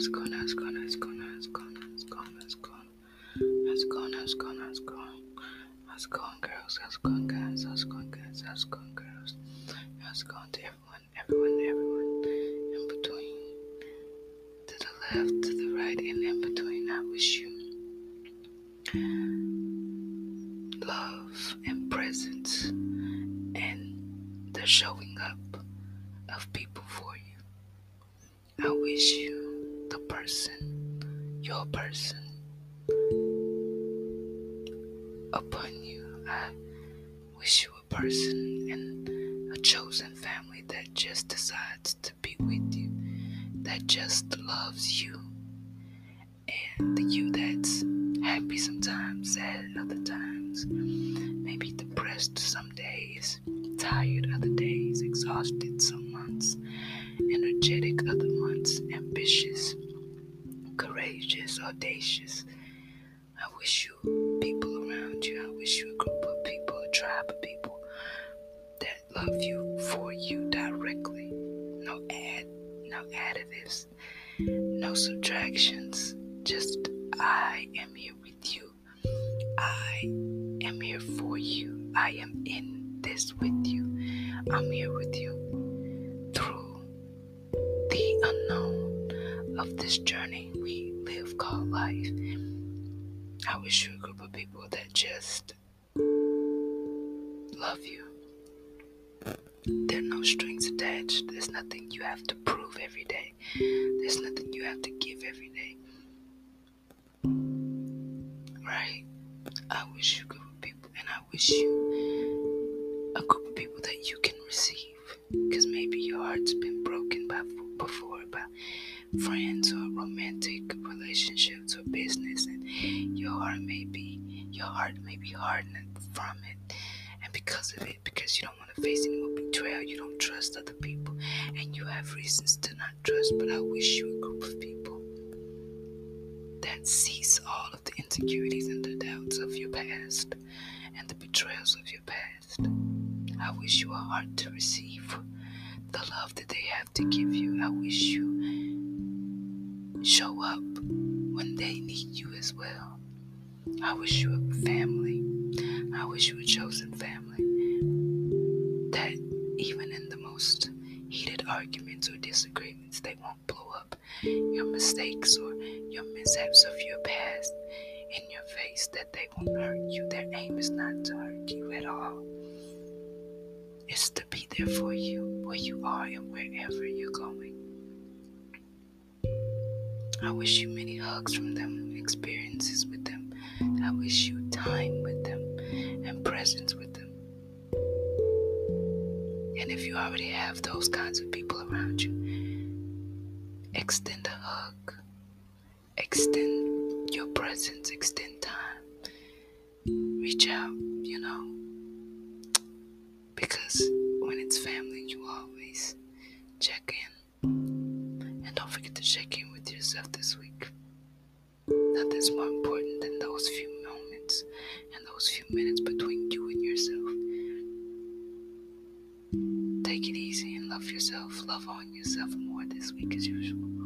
has gone, has gone, has gone, has gone, has gone, has gone, has gone, has gone, has gone, has gone, girls, has gone, guys, has gone, guys, has gone, girls, has gone to everyone, everyone, everyone in between, to the left, to the right, and in between. I wish you love and presence and the showing up of people for you. I wish you person, your person, upon you. I wish you a person and a chosen family that just decides to be with you, that just loves you, and the you that's happy sometimes, sad other times, maybe depressed some days, tired other days, exhausted some audacious. I wish you people around you. I wish you a group of people, a tribe of people that love you for you directly. No add, no additives, no subtractions. Just I am here with you. I am here for you. I am in this with you. I'm here with you through the unknown of this journey live called life. I wish you a group of people that just love you. There are no strings attached. There's nothing you have to prove every day. There's nothing you have to give every day. Right? I wish you a group of people, and I wish you a group of people that you can receive. Because maybe your heart's been business, and your heart may be your heart may be hardened from it. And because of it, because you don't want to face any more betrayal, you don't trust other people, and you have reasons to not trust. But I wish you a group of people that sees all of the insecurities and the doubts of your past and the betrayals of your past. I wish you a heart to receive the love that they have to give you. I wish you show up when they need you as well. I wish you a family. I wish you a chosen family that even in the most heated arguments or disagreements, they won't blow up your mistakes or your mishaps of your past in your face, that they won't hurt you. Their aim is not to hurt you at all. It's to be there for you where you are and wherever you're going. I wish you many hugs from them, experiences with them. I wish you time with them and presence with them. And if you already have those kinds of people around you, extend a hug, extend your presence, extend time, reach out, you know. Because when it's family, you always check in. And don't forget to check in this week. Nothing's more important than those few moments and those few minutes between you and yourself. Take it easy and love yourself. Love on yourself more this week as usual.